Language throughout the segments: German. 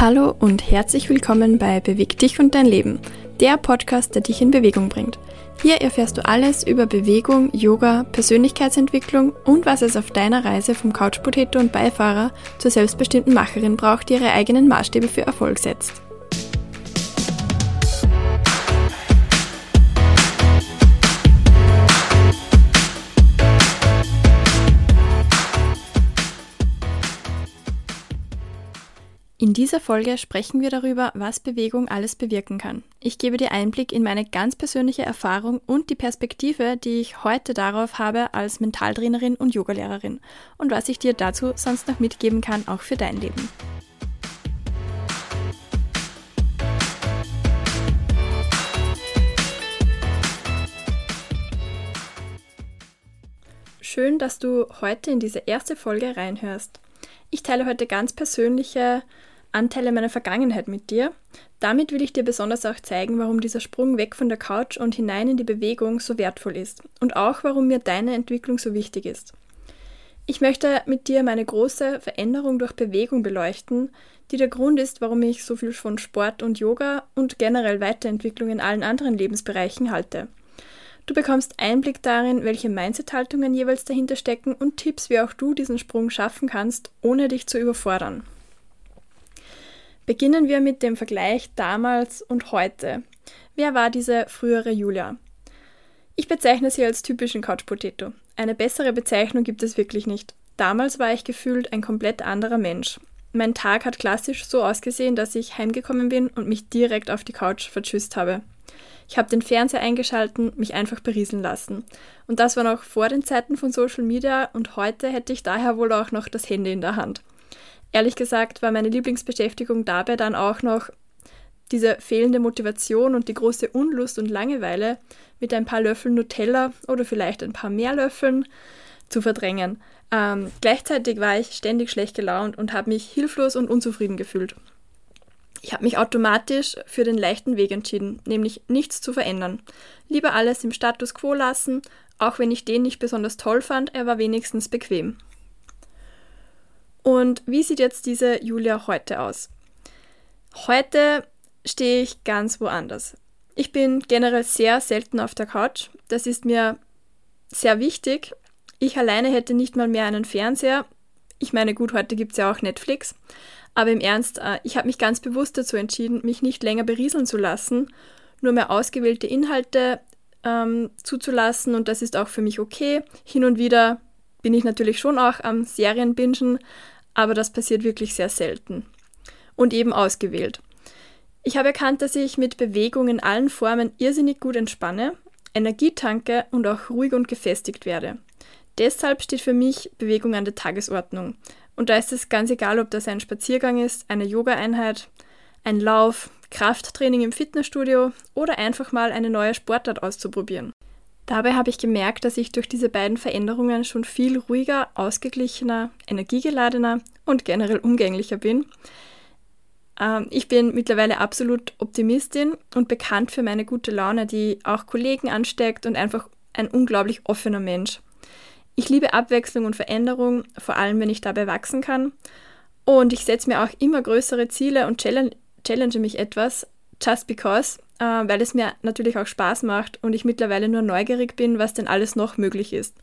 Hallo und herzlich willkommen bei Beweg dich und dein Leben, der Podcast, der dich in Bewegung bringt. Hier erfährst du alles über Bewegung, Yoga, Persönlichkeitsentwicklung und was es auf deiner Reise vom Couchpotato und Beifahrer zur selbstbestimmten Macherin braucht, die ihre eigenen Maßstäbe für Erfolg setzt. In dieser Folge sprechen wir darüber, was Bewegung alles bewirken kann. Ich gebe dir Einblick in meine ganz persönliche Erfahrung und die Perspektive, die ich heute darauf habe als Mentaltrainerin und Yogalehrerin und was ich dir dazu sonst noch mitgeben kann, auch für dein Leben. Schön, dass du heute in diese erste Folge reinhörst. Ich teile heute ganz persönliche Anteile meiner Vergangenheit mit dir. Damit will ich dir besonders auch zeigen, warum dieser Sprung weg von der Couch und hinein in die Bewegung so wertvoll ist und auch warum mir deine Entwicklung so wichtig ist. Ich möchte mit dir meine große Veränderung durch Bewegung beleuchten, die der Grund ist, warum ich so viel von Sport und Yoga und generell Weiterentwicklung in allen anderen Lebensbereichen halte. Du bekommst Einblick darin, welche Mindset-Haltungen jeweils dahinter stecken und Tipps, wie auch du diesen Sprung schaffen kannst, ohne dich zu überfordern. Beginnen wir mit dem Vergleich damals und heute. Wer war diese frühere Julia? Ich bezeichne sie als typischen Couch Potato. Eine bessere Bezeichnung gibt es wirklich nicht. Damals war ich gefühlt ein komplett anderer Mensch. Mein Tag hat klassisch so ausgesehen, dass ich heimgekommen bin und mich direkt auf die Couch vertschüsst habe. Ich habe den Fernseher eingeschalten, mich einfach berieseln lassen. Und das war noch vor den Zeiten von Social Media und heute hätte ich daher wohl auch noch das Handy in der Hand. Ehrlich gesagt war meine Lieblingsbeschäftigung dabei dann auch noch diese fehlende Motivation und die große Unlust und Langeweile mit ein paar Löffeln Nutella oder vielleicht ein paar mehr Löffeln zu verdrängen. Ähm, gleichzeitig war ich ständig schlecht gelaunt und habe mich hilflos und unzufrieden gefühlt. Ich habe mich automatisch für den leichten Weg entschieden, nämlich nichts zu verändern. Lieber alles im Status quo lassen, auch wenn ich den nicht besonders toll fand, er war wenigstens bequem. Und wie sieht jetzt diese Julia heute aus? Heute stehe ich ganz woanders. Ich bin generell sehr selten auf der Couch. Das ist mir sehr wichtig. Ich alleine hätte nicht mal mehr einen Fernseher. Ich meine, gut, heute gibt es ja auch Netflix. Aber im Ernst, äh, ich habe mich ganz bewusst dazu entschieden, mich nicht länger berieseln zu lassen, nur mehr ausgewählte Inhalte ähm, zuzulassen und das ist auch für mich okay. Hin und wieder bin ich natürlich schon auch am Serienbingen, aber das passiert wirklich sehr selten. Und eben ausgewählt. Ich habe erkannt, dass ich mit Bewegung in allen Formen irrsinnig gut entspanne, Energie tanke und auch ruhig und gefestigt werde. Deshalb steht für mich Bewegung an der Tagesordnung. Und da ist es ganz egal, ob das ein Spaziergang ist, eine Yoga-Einheit, ein Lauf, Krafttraining im Fitnessstudio oder einfach mal eine neue Sportart auszuprobieren. Dabei habe ich gemerkt, dass ich durch diese beiden Veränderungen schon viel ruhiger, ausgeglichener, energiegeladener und generell umgänglicher bin. Ähm, ich bin mittlerweile absolut Optimistin und bekannt für meine gute Laune, die auch Kollegen ansteckt und einfach ein unglaublich offener Mensch. Ich liebe Abwechslung und Veränderung, vor allem wenn ich dabei wachsen kann. Und ich setze mir auch immer größere Ziele und challenge, challenge mich etwas, just because, äh, weil es mir natürlich auch Spaß macht und ich mittlerweile nur neugierig bin, was denn alles noch möglich ist.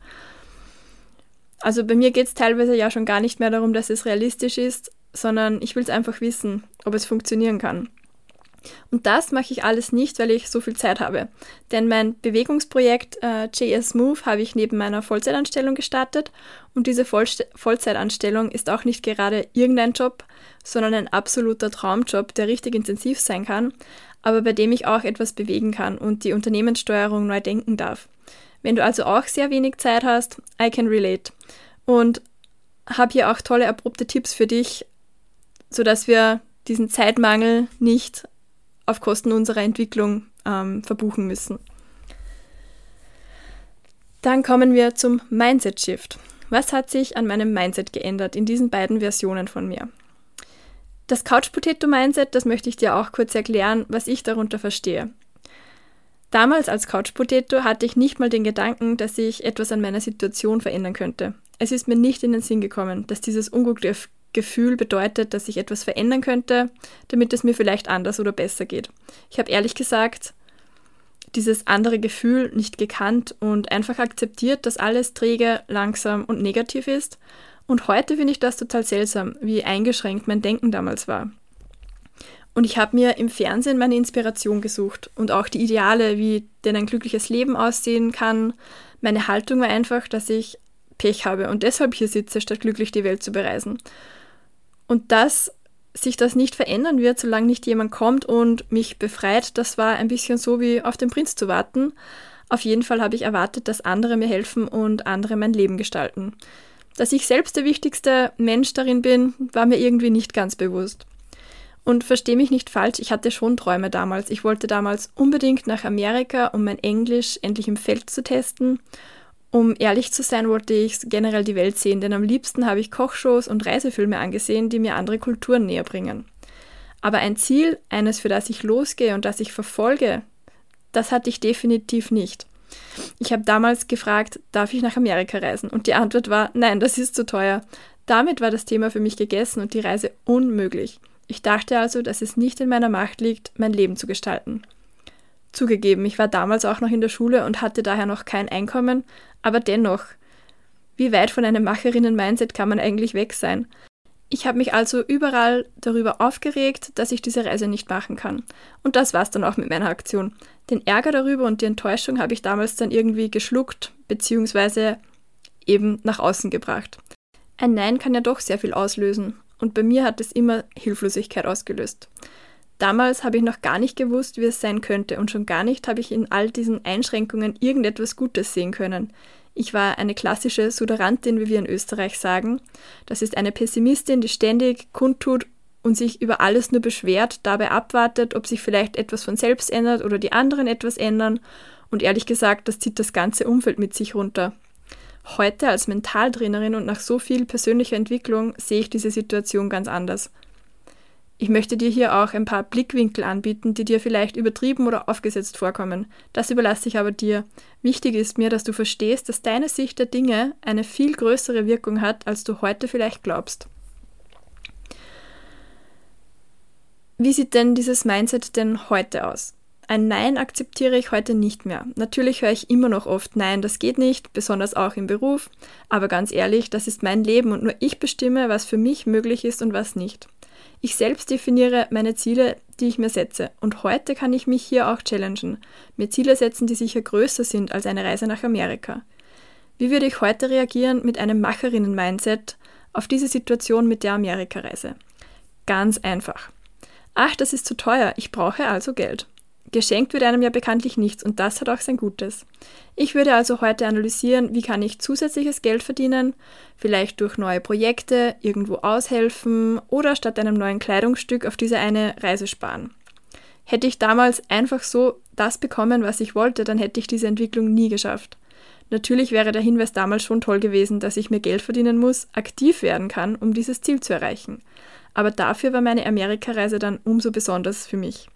Also bei mir geht es teilweise ja schon gar nicht mehr darum, dass es realistisch ist, sondern ich will es einfach wissen, ob es funktionieren kann. Und das mache ich alles nicht, weil ich so viel Zeit habe. Denn mein Bewegungsprojekt äh, JS Move habe ich neben meiner Vollzeitanstellung gestartet und diese Vollst Vollzeitanstellung ist auch nicht gerade irgendein Job, sondern ein absoluter Traumjob, der richtig intensiv sein kann, aber bei dem ich auch etwas bewegen kann und die Unternehmenssteuerung neu denken darf. Wenn du also auch sehr wenig Zeit hast, I can relate. Und habe hier auch tolle abrupte Tipps für dich, sodass wir diesen Zeitmangel nicht auf Kosten unserer Entwicklung ähm, verbuchen müssen. Dann kommen wir zum Mindset Shift. Was hat sich an meinem Mindset geändert in diesen beiden Versionen von mir? Das Couch Potato Mindset, das möchte ich dir auch kurz erklären, was ich darunter verstehe. Damals als Couch Potato hatte ich nicht mal den Gedanken, dass ich etwas an meiner Situation verändern könnte. Es ist mir nicht in den Sinn gekommen, dass dieses Unglück, Gefühl bedeutet, dass ich etwas verändern könnte, damit es mir vielleicht anders oder besser geht. Ich habe ehrlich gesagt dieses andere Gefühl nicht gekannt und einfach akzeptiert, dass alles träge, langsam und negativ ist. Und heute finde ich das total seltsam, wie eingeschränkt mein Denken damals war. Und ich habe mir im Fernsehen meine Inspiration gesucht und auch die Ideale, wie denn ein glückliches Leben aussehen kann. Meine Haltung war einfach, dass ich Pech habe und deshalb hier sitze, statt glücklich die Welt zu bereisen. Und dass sich das nicht verändern wird, solange nicht jemand kommt und mich befreit, das war ein bisschen so wie auf den Prinz zu warten. Auf jeden Fall habe ich erwartet, dass andere mir helfen und andere mein Leben gestalten. Dass ich selbst der wichtigste Mensch darin bin, war mir irgendwie nicht ganz bewusst. Und verstehe mich nicht falsch, ich hatte schon Träume damals. Ich wollte damals unbedingt nach Amerika, um mein Englisch endlich im Feld zu testen. Um ehrlich zu sein, wollte ich generell die Welt sehen, denn am liebsten habe ich Kochshows und Reisefilme angesehen, die mir andere Kulturen näher bringen. Aber ein Ziel, eines, für das ich losgehe und das ich verfolge, das hatte ich definitiv nicht. Ich habe damals gefragt, darf ich nach Amerika reisen? Und die Antwort war, nein, das ist zu teuer. Damit war das Thema für mich gegessen und die Reise unmöglich. Ich dachte also, dass es nicht in meiner Macht liegt, mein Leben zu gestalten. Zugegeben, ich war damals auch noch in der Schule und hatte daher noch kein Einkommen, aber dennoch, wie weit von einem Macherinnen-Mindset kann man eigentlich weg sein? Ich habe mich also überall darüber aufgeregt, dass ich diese Reise nicht machen kann. Und das war's dann auch mit meiner Aktion. Den Ärger darüber und die Enttäuschung habe ich damals dann irgendwie geschluckt, beziehungsweise eben nach außen gebracht. Ein Nein kann ja doch sehr viel auslösen und bei mir hat es immer Hilflosigkeit ausgelöst. Damals habe ich noch gar nicht gewusst, wie es sein könnte und schon gar nicht habe ich in all diesen Einschränkungen irgendetwas Gutes sehen können. Ich war eine klassische Suderantin, wie wir in Österreich sagen. Das ist eine Pessimistin, die ständig kundtut und sich über alles nur beschwert, dabei abwartet, ob sich vielleicht etwas von selbst ändert oder die anderen etwas ändern. Und ehrlich gesagt, das zieht das ganze Umfeld mit sich runter. Heute als Mentaltrainerin und nach so viel persönlicher Entwicklung sehe ich diese Situation ganz anders. Ich möchte dir hier auch ein paar Blickwinkel anbieten, die dir vielleicht übertrieben oder aufgesetzt vorkommen. Das überlasse ich aber dir. Wichtig ist mir, dass du verstehst, dass deine Sicht der Dinge eine viel größere Wirkung hat, als du heute vielleicht glaubst. Wie sieht denn dieses Mindset denn heute aus? Ein Nein akzeptiere ich heute nicht mehr. Natürlich höre ich immer noch oft Nein, das geht nicht, besonders auch im Beruf. Aber ganz ehrlich, das ist mein Leben und nur ich bestimme, was für mich möglich ist und was nicht. Ich selbst definiere meine Ziele, die ich mir setze. Und heute kann ich mich hier auch challengen. Mir Ziele setzen, die sicher größer sind als eine Reise nach Amerika. Wie würde ich heute reagieren mit einem Macherinnen-Mindset auf diese Situation mit der Amerikareise? Ganz einfach. Ach, das ist zu teuer, ich brauche also Geld. Geschenkt wird einem ja bekanntlich nichts und das hat auch sein Gutes. Ich würde also heute analysieren, wie kann ich zusätzliches Geld verdienen, vielleicht durch neue Projekte, irgendwo aushelfen oder statt einem neuen Kleidungsstück auf diese eine Reise sparen. Hätte ich damals einfach so das bekommen, was ich wollte, dann hätte ich diese Entwicklung nie geschafft. Natürlich wäre der Hinweis damals schon toll gewesen, dass ich mir Geld verdienen muss, aktiv werden kann, um dieses Ziel zu erreichen. Aber dafür war meine Amerikareise dann umso besonders für mich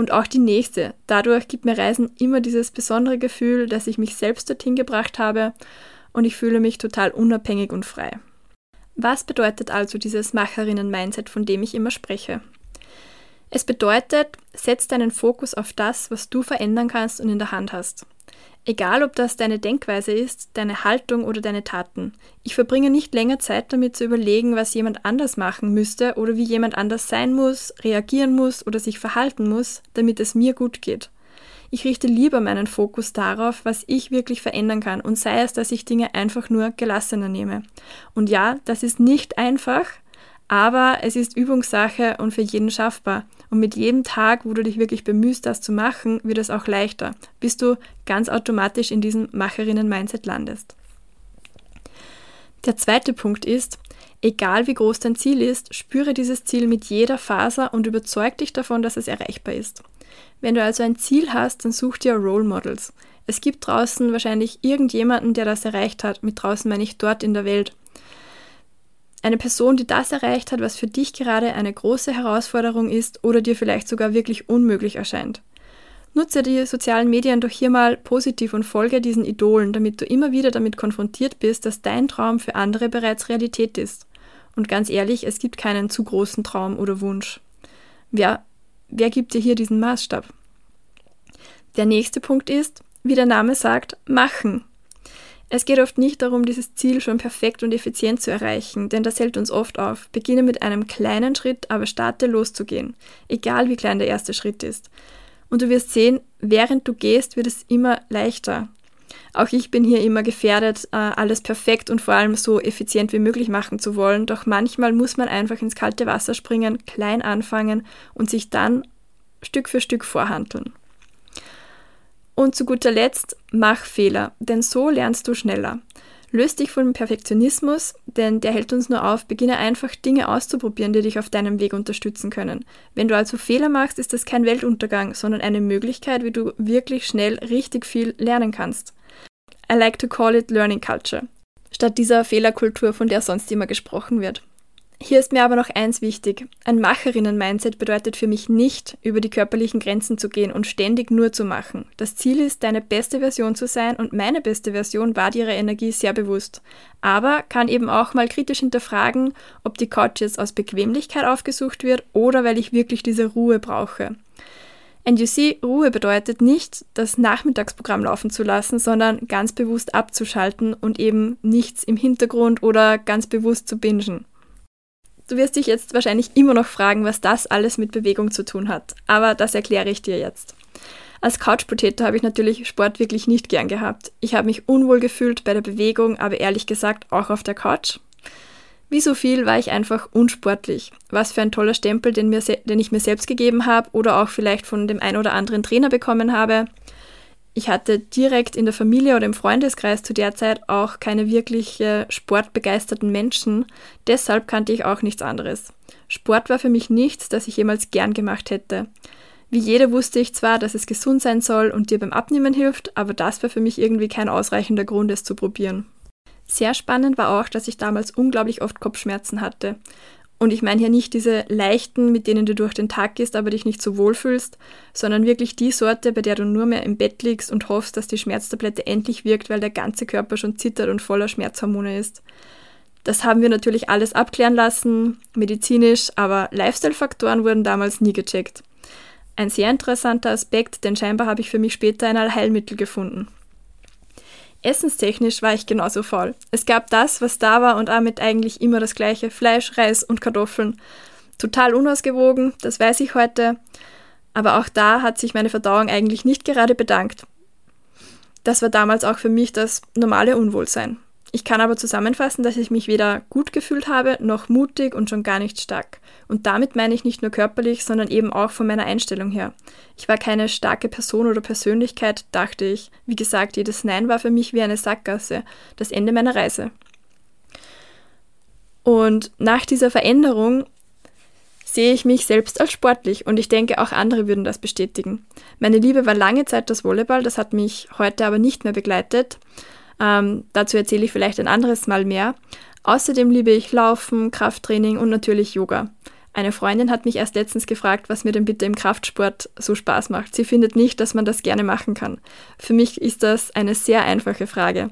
und auch die nächste. Dadurch gibt mir Reisen immer dieses besondere Gefühl, dass ich mich selbst dorthin gebracht habe und ich fühle mich total unabhängig und frei. Was bedeutet also dieses Macherinnen-Mindset, von dem ich immer spreche? Es bedeutet, setz deinen Fokus auf das, was du verändern kannst und in der Hand hast. Egal, ob das deine Denkweise ist, deine Haltung oder deine Taten. Ich verbringe nicht länger Zeit damit zu überlegen, was jemand anders machen müsste oder wie jemand anders sein muss, reagieren muss oder sich verhalten muss, damit es mir gut geht. Ich richte lieber meinen Fokus darauf, was ich wirklich verändern kann und sei es, dass ich Dinge einfach nur gelassener nehme. Und ja, das ist nicht einfach, aber es ist Übungssache und für jeden schaffbar. Und mit jedem Tag, wo du dich wirklich bemühst, das zu machen, wird es auch leichter, bis du ganz automatisch in diesem Macherinnen-Mindset landest. Der zweite Punkt ist, egal wie groß dein Ziel ist, spüre dieses Ziel mit jeder Faser und überzeug dich davon, dass es erreichbar ist. Wenn du also ein Ziel hast, dann such dir Role Models. Es gibt draußen wahrscheinlich irgendjemanden, der das erreicht hat. Mit draußen meine ich dort in der Welt. Eine Person, die das erreicht hat, was für dich gerade eine große Herausforderung ist oder dir vielleicht sogar wirklich unmöglich erscheint. Nutze die sozialen Medien doch hier mal positiv und folge diesen Idolen, damit du immer wieder damit konfrontiert bist, dass dein Traum für andere bereits Realität ist. Und ganz ehrlich, es gibt keinen zu großen Traum oder Wunsch. Wer, wer gibt dir hier diesen Maßstab? Der nächste Punkt ist, wie der Name sagt, machen. Es geht oft nicht darum, dieses Ziel schon perfekt und effizient zu erreichen, denn das hält uns oft auf. Beginne mit einem kleinen Schritt, aber starte loszugehen, egal wie klein der erste Schritt ist. Und du wirst sehen, während du gehst, wird es immer leichter. Auch ich bin hier immer gefährdet, äh, alles perfekt und vor allem so effizient wie möglich machen zu wollen, doch manchmal muss man einfach ins kalte Wasser springen, klein anfangen und sich dann Stück für Stück vorhandeln. Und zu guter Letzt, mach Fehler, denn so lernst du schneller. Löst dich vom Perfektionismus, denn der hält uns nur auf. Beginne einfach Dinge auszuprobieren, die dich auf deinem Weg unterstützen können. Wenn du also Fehler machst, ist das kein Weltuntergang, sondern eine Möglichkeit, wie du wirklich schnell richtig viel lernen kannst. I like to call it Learning Culture, statt dieser Fehlerkultur, von der sonst immer gesprochen wird. Hier ist mir aber noch eins wichtig. Ein Macherinnen-Mindset bedeutet für mich nicht, über die körperlichen Grenzen zu gehen und ständig nur zu machen. Das Ziel ist, deine beste Version zu sein und meine beste Version war ihrer Energie sehr bewusst. Aber kann eben auch mal kritisch hinterfragen, ob die Couch jetzt aus Bequemlichkeit aufgesucht wird oder weil ich wirklich diese Ruhe brauche. And you see, Ruhe bedeutet nicht, das Nachmittagsprogramm laufen zu lassen, sondern ganz bewusst abzuschalten und eben nichts im Hintergrund oder ganz bewusst zu bingen. Du wirst dich jetzt wahrscheinlich immer noch fragen, was das alles mit Bewegung zu tun hat, aber das erkläre ich dir jetzt. Als Couch Potato habe ich natürlich Sport wirklich nicht gern gehabt. Ich habe mich unwohl gefühlt bei der Bewegung, aber ehrlich gesagt auch auf der Couch. Wie so viel war ich einfach unsportlich. Was für ein toller Stempel, den, mir den ich mir selbst gegeben habe oder auch vielleicht von dem ein oder anderen Trainer bekommen habe. Ich hatte direkt in der Familie oder im Freundeskreis zu der Zeit auch keine wirklich äh, sportbegeisterten Menschen, deshalb kannte ich auch nichts anderes. Sport war für mich nichts, das ich jemals gern gemacht hätte. Wie jeder wusste ich zwar, dass es gesund sein soll und dir beim Abnehmen hilft, aber das war für mich irgendwie kein ausreichender Grund, es zu probieren. Sehr spannend war auch, dass ich damals unglaublich oft Kopfschmerzen hatte. Und ich meine hier nicht diese leichten, mit denen du durch den Tag gehst, aber dich nicht so wohl fühlst, sondern wirklich die Sorte, bei der du nur mehr im Bett liegst und hoffst, dass die Schmerztablette endlich wirkt, weil der ganze Körper schon zittert und voller Schmerzhormone ist. Das haben wir natürlich alles abklären lassen, medizinisch, aber Lifestyle-Faktoren wurden damals nie gecheckt. Ein sehr interessanter Aspekt, denn scheinbar habe ich für mich später ein Allheilmittel gefunden. Essenstechnisch war ich genauso faul. Es gab das, was da war und damit eigentlich immer das gleiche. Fleisch, Reis und Kartoffeln. Total unausgewogen, das weiß ich heute. Aber auch da hat sich meine Verdauung eigentlich nicht gerade bedankt. Das war damals auch für mich das normale Unwohlsein. Ich kann aber zusammenfassen, dass ich mich weder gut gefühlt habe, noch mutig und schon gar nicht stark. Und damit meine ich nicht nur körperlich, sondern eben auch von meiner Einstellung her. Ich war keine starke Person oder Persönlichkeit, dachte ich. Wie gesagt, jedes Nein war für mich wie eine Sackgasse, das Ende meiner Reise. Und nach dieser Veränderung sehe ich mich selbst als sportlich und ich denke, auch andere würden das bestätigen. Meine Liebe war lange Zeit das Volleyball, das hat mich heute aber nicht mehr begleitet. Ähm, dazu erzähle ich vielleicht ein anderes Mal mehr. Außerdem liebe ich Laufen, Krafttraining und natürlich Yoga. Eine Freundin hat mich erst letztens gefragt, was mir denn bitte im Kraftsport so Spaß macht. Sie findet nicht, dass man das gerne machen kann. Für mich ist das eine sehr einfache Frage.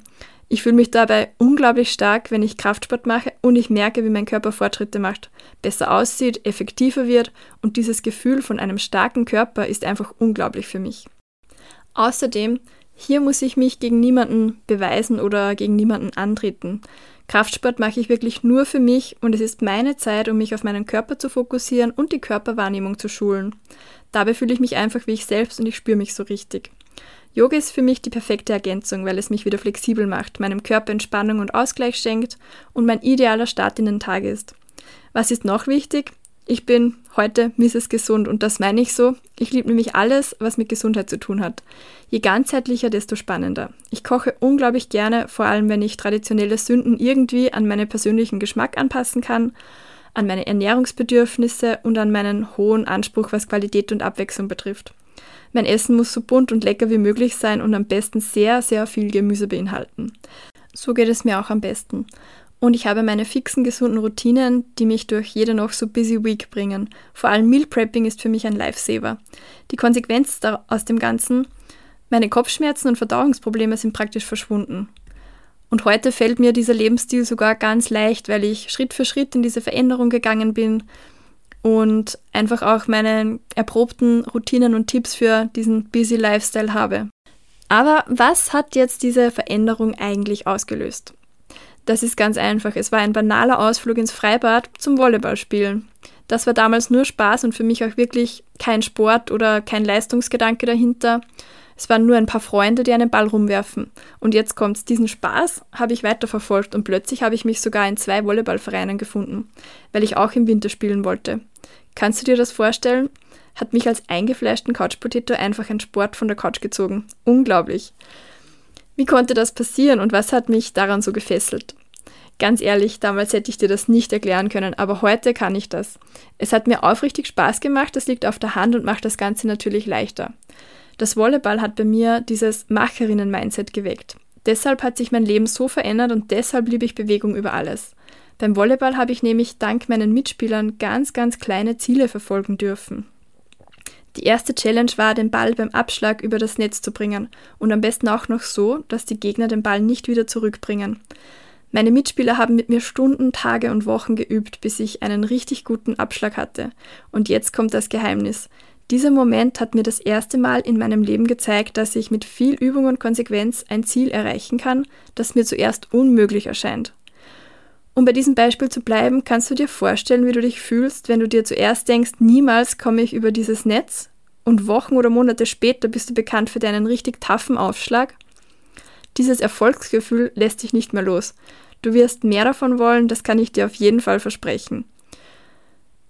Ich fühle mich dabei unglaublich stark, wenn ich Kraftsport mache und ich merke, wie mein Körper Fortschritte macht, besser aussieht, effektiver wird und dieses Gefühl von einem starken Körper ist einfach unglaublich für mich. Außerdem hier muss ich mich gegen niemanden beweisen oder gegen niemanden antreten. Kraftsport mache ich wirklich nur für mich und es ist meine Zeit, um mich auf meinen Körper zu fokussieren und die Körperwahrnehmung zu schulen. Dabei fühle ich mich einfach wie ich selbst und ich spüre mich so richtig. Yoga ist für mich die perfekte Ergänzung, weil es mich wieder flexibel macht, meinem Körper Entspannung und Ausgleich schenkt und mein idealer Start in den Tag ist. Was ist noch wichtig? Ich bin heute Mrs. Gesund und das meine ich so. Ich liebe nämlich alles, was mit Gesundheit zu tun hat. Je ganzheitlicher, desto spannender. Ich koche unglaublich gerne, vor allem wenn ich traditionelle Sünden irgendwie an meinen persönlichen Geschmack anpassen kann, an meine Ernährungsbedürfnisse und an meinen hohen Anspruch, was Qualität und Abwechslung betrifft. Mein Essen muss so bunt und lecker wie möglich sein und am besten sehr, sehr viel Gemüse beinhalten. So geht es mir auch am besten. Und ich habe meine fixen, gesunden Routinen, die mich durch jede noch so busy Week bringen. Vor allem Meal Prepping ist für mich ein Lifesaver. Die Konsequenz aus dem Ganzen, meine Kopfschmerzen und Verdauungsprobleme sind praktisch verschwunden. Und heute fällt mir dieser Lebensstil sogar ganz leicht, weil ich Schritt für Schritt in diese Veränderung gegangen bin und einfach auch meine erprobten Routinen und Tipps für diesen busy Lifestyle habe. Aber was hat jetzt diese Veränderung eigentlich ausgelöst? Das ist ganz einfach. Es war ein banaler Ausflug ins Freibad zum Volleyballspielen. Das war damals nur Spaß und für mich auch wirklich kein Sport oder kein Leistungsgedanke dahinter. Es waren nur ein paar Freunde, die einen Ball rumwerfen. Und jetzt kommt's. Diesen Spaß habe ich weiterverfolgt und plötzlich habe ich mich sogar in zwei Volleyballvereinen gefunden, weil ich auch im Winter spielen wollte. Kannst du dir das vorstellen? Hat mich als eingefleischten Couchpotato einfach ein Sport von der Couch gezogen. Unglaublich. Wie konnte das passieren und was hat mich daran so gefesselt? Ganz ehrlich, damals hätte ich dir das nicht erklären können, aber heute kann ich das. Es hat mir aufrichtig Spaß gemacht, das liegt auf der Hand und macht das Ganze natürlich leichter. Das Volleyball hat bei mir dieses Macherinnen-Mindset geweckt. Deshalb hat sich mein Leben so verändert und deshalb liebe ich Bewegung über alles. Beim Volleyball habe ich nämlich dank meinen Mitspielern ganz, ganz kleine Ziele verfolgen dürfen. Die erste Challenge war, den Ball beim Abschlag über das Netz zu bringen und am besten auch noch so, dass die Gegner den Ball nicht wieder zurückbringen. Meine Mitspieler haben mit mir Stunden, Tage und Wochen geübt, bis ich einen richtig guten Abschlag hatte. Und jetzt kommt das Geheimnis. Dieser Moment hat mir das erste Mal in meinem Leben gezeigt, dass ich mit viel Übung und Konsequenz ein Ziel erreichen kann, das mir zuerst unmöglich erscheint. Um bei diesem Beispiel zu bleiben, kannst du dir vorstellen, wie du dich fühlst, wenn du dir zuerst denkst, niemals komme ich über dieses Netz und Wochen oder Monate später bist du bekannt für deinen richtig taffen Aufschlag? Dieses Erfolgsgefühl lässt dich nicht mehr los. Du wirst mehr davon wollen, das kann ich dir auf jeden Fall versprechen.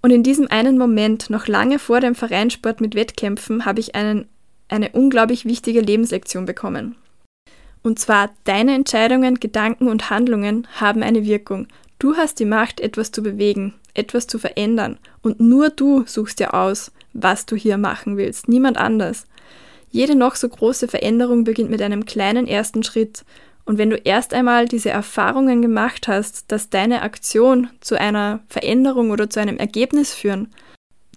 Und in diesem einen Moment, noch lange vor dem Vereinssport mit Wettkämpfen, habe ich einen, eine unglaublich wichtige Lebenslektion bekommen. Und zwar, deine Entscheidungen, Gedanken und Handlungen haben eine Wirkung. Du hast die Macht, etwas zu bewegen, etwas zu verändern. Und nur du suchst dir aus, was du hier machen willst, niemand anders. Jede noch so große Veränderung beginnt mit einem kleinen ersten Schritt. Und wenn du erst einmal diese Erfahrungen gemacht hast, dass deine Aktion zu einer Veränderung oder zu einem Ergebnis führen,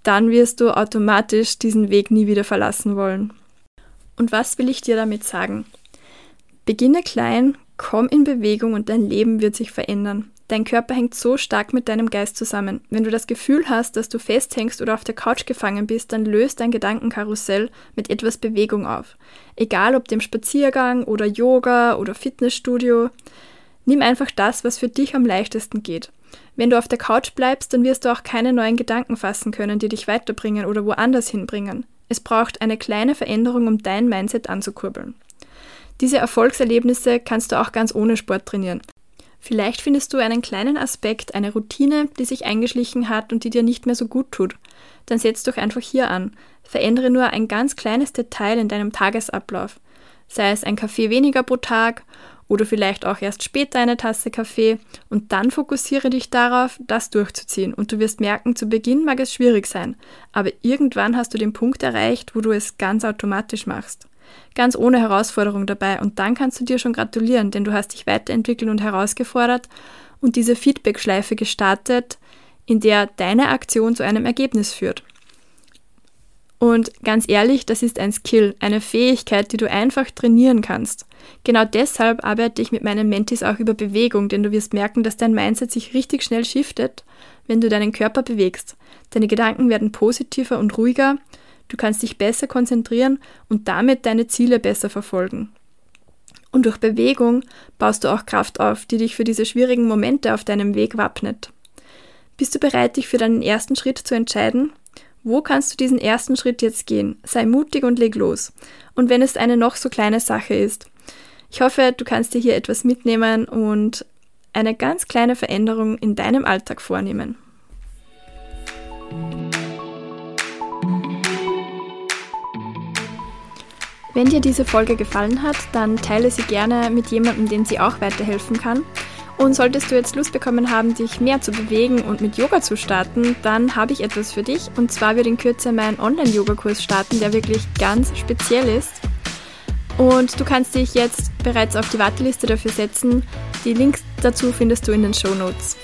dann wirst du automatisch diesen Weg nie wieder verlassen wollen. Und was will ich dir damit sagen? Beginne klein, komm in Bewegung und dein Leben wird sich verändern. Dein Körper hängt so stark mit deinem Geist zusammen. Wenn du das Gefühl hast, dass du festhängst oder auf der Couch gefangen bist, dann löst dein Gedankenkarussell mit etwas Bewegung auf. Egal ob dem Spaziergang oder Yoga oder Fitnessstudio. Nimm einfach das, was für dich am leichtesten geht. Wenn du auf der Couch bleibst, dann wirst du auch keine neuen Gedanken fassen können, die dich weiterbringen oder woanders hinbringen. Es braucht eine kleine Veränderung, um dein Mindset anzukurbeln. Diese Erfolgserlebnisse kannst du auch ganz ohne Sport trainieren. Vielleicht findest du einen kleinen Aspekt, eine Routine, die sich eingeschlichen hat und die dir nicht mehr so gut tut. Dann setz doch einfach hier an. Verändere nur ein ganz kleines Detail in deinem Tagesablauf. Sei es ein Kaffee weniger pro Tag oder vielleicht auch erst später eine Tasse Kaffee und dann fokussiere dich darauf, das durchzuziehen und du wirst merken, zu Beginn mag es schwierig sein, aber irgendwann hast du den Punkt erreicht, wo du es ganz automatisch machst ganz ohne Herausforderung dabei. Und dann kannst du dir schon gratulieren, denn du hast dich weiterentwickelt und herausgefordert und diese Feedback-Schleife gestartet, in der deine Aktion zu einem Ergebnis führt. Und ganz ehrlich, das ist ein Skill, eine Fähigkeit, die du einfach trainieren kannst. Genau deshalb arbeite ich mit meinen Mentis auch über Bewegung, denn du wirst merken, dass dein Mindset sich richtig schnell shiftet, wenn du deinen Körper bewegst. Deine Gedanken werden positiver und ruhiger Du kannst dich besser konzentrieren und damit deine Ziele besser verfolgen. Und durch Bewegung baust du auch Kraft auf, die dich für diese schwierigen Momente auf deinem Weg wappnet. Bist du bereit, dich für deinen ersten Schritt zu entscheiden? Wo kannst du diesen ersten Schritt jetzt gehen? Sei mutig und leg los. Und wenn es eine noch so kleine Sache ist. Ich hoffe, du kannst dir hier etwas mitnehmen und eine ganz kleine Veränderung in deinem Alltag vornehmen. Wenn dir diese Folge gefallen hat, dann teile sie gerne mit jemandem, dem sie auch weiterhelfen kann. Und solltest du jetzt Lust bekommen haben, dich mehr zu bewegen und mit Yoga zu starten, dann habe ich etwas für dich. Und zwar wird in Kürze mein Online-Yoga-Kurs starten, der wirklich ganz speziell ist. Und du kannst dich jetzt bereits auf die Warteliste dafür setzen. Die Links dazu findest du in den Show Notes.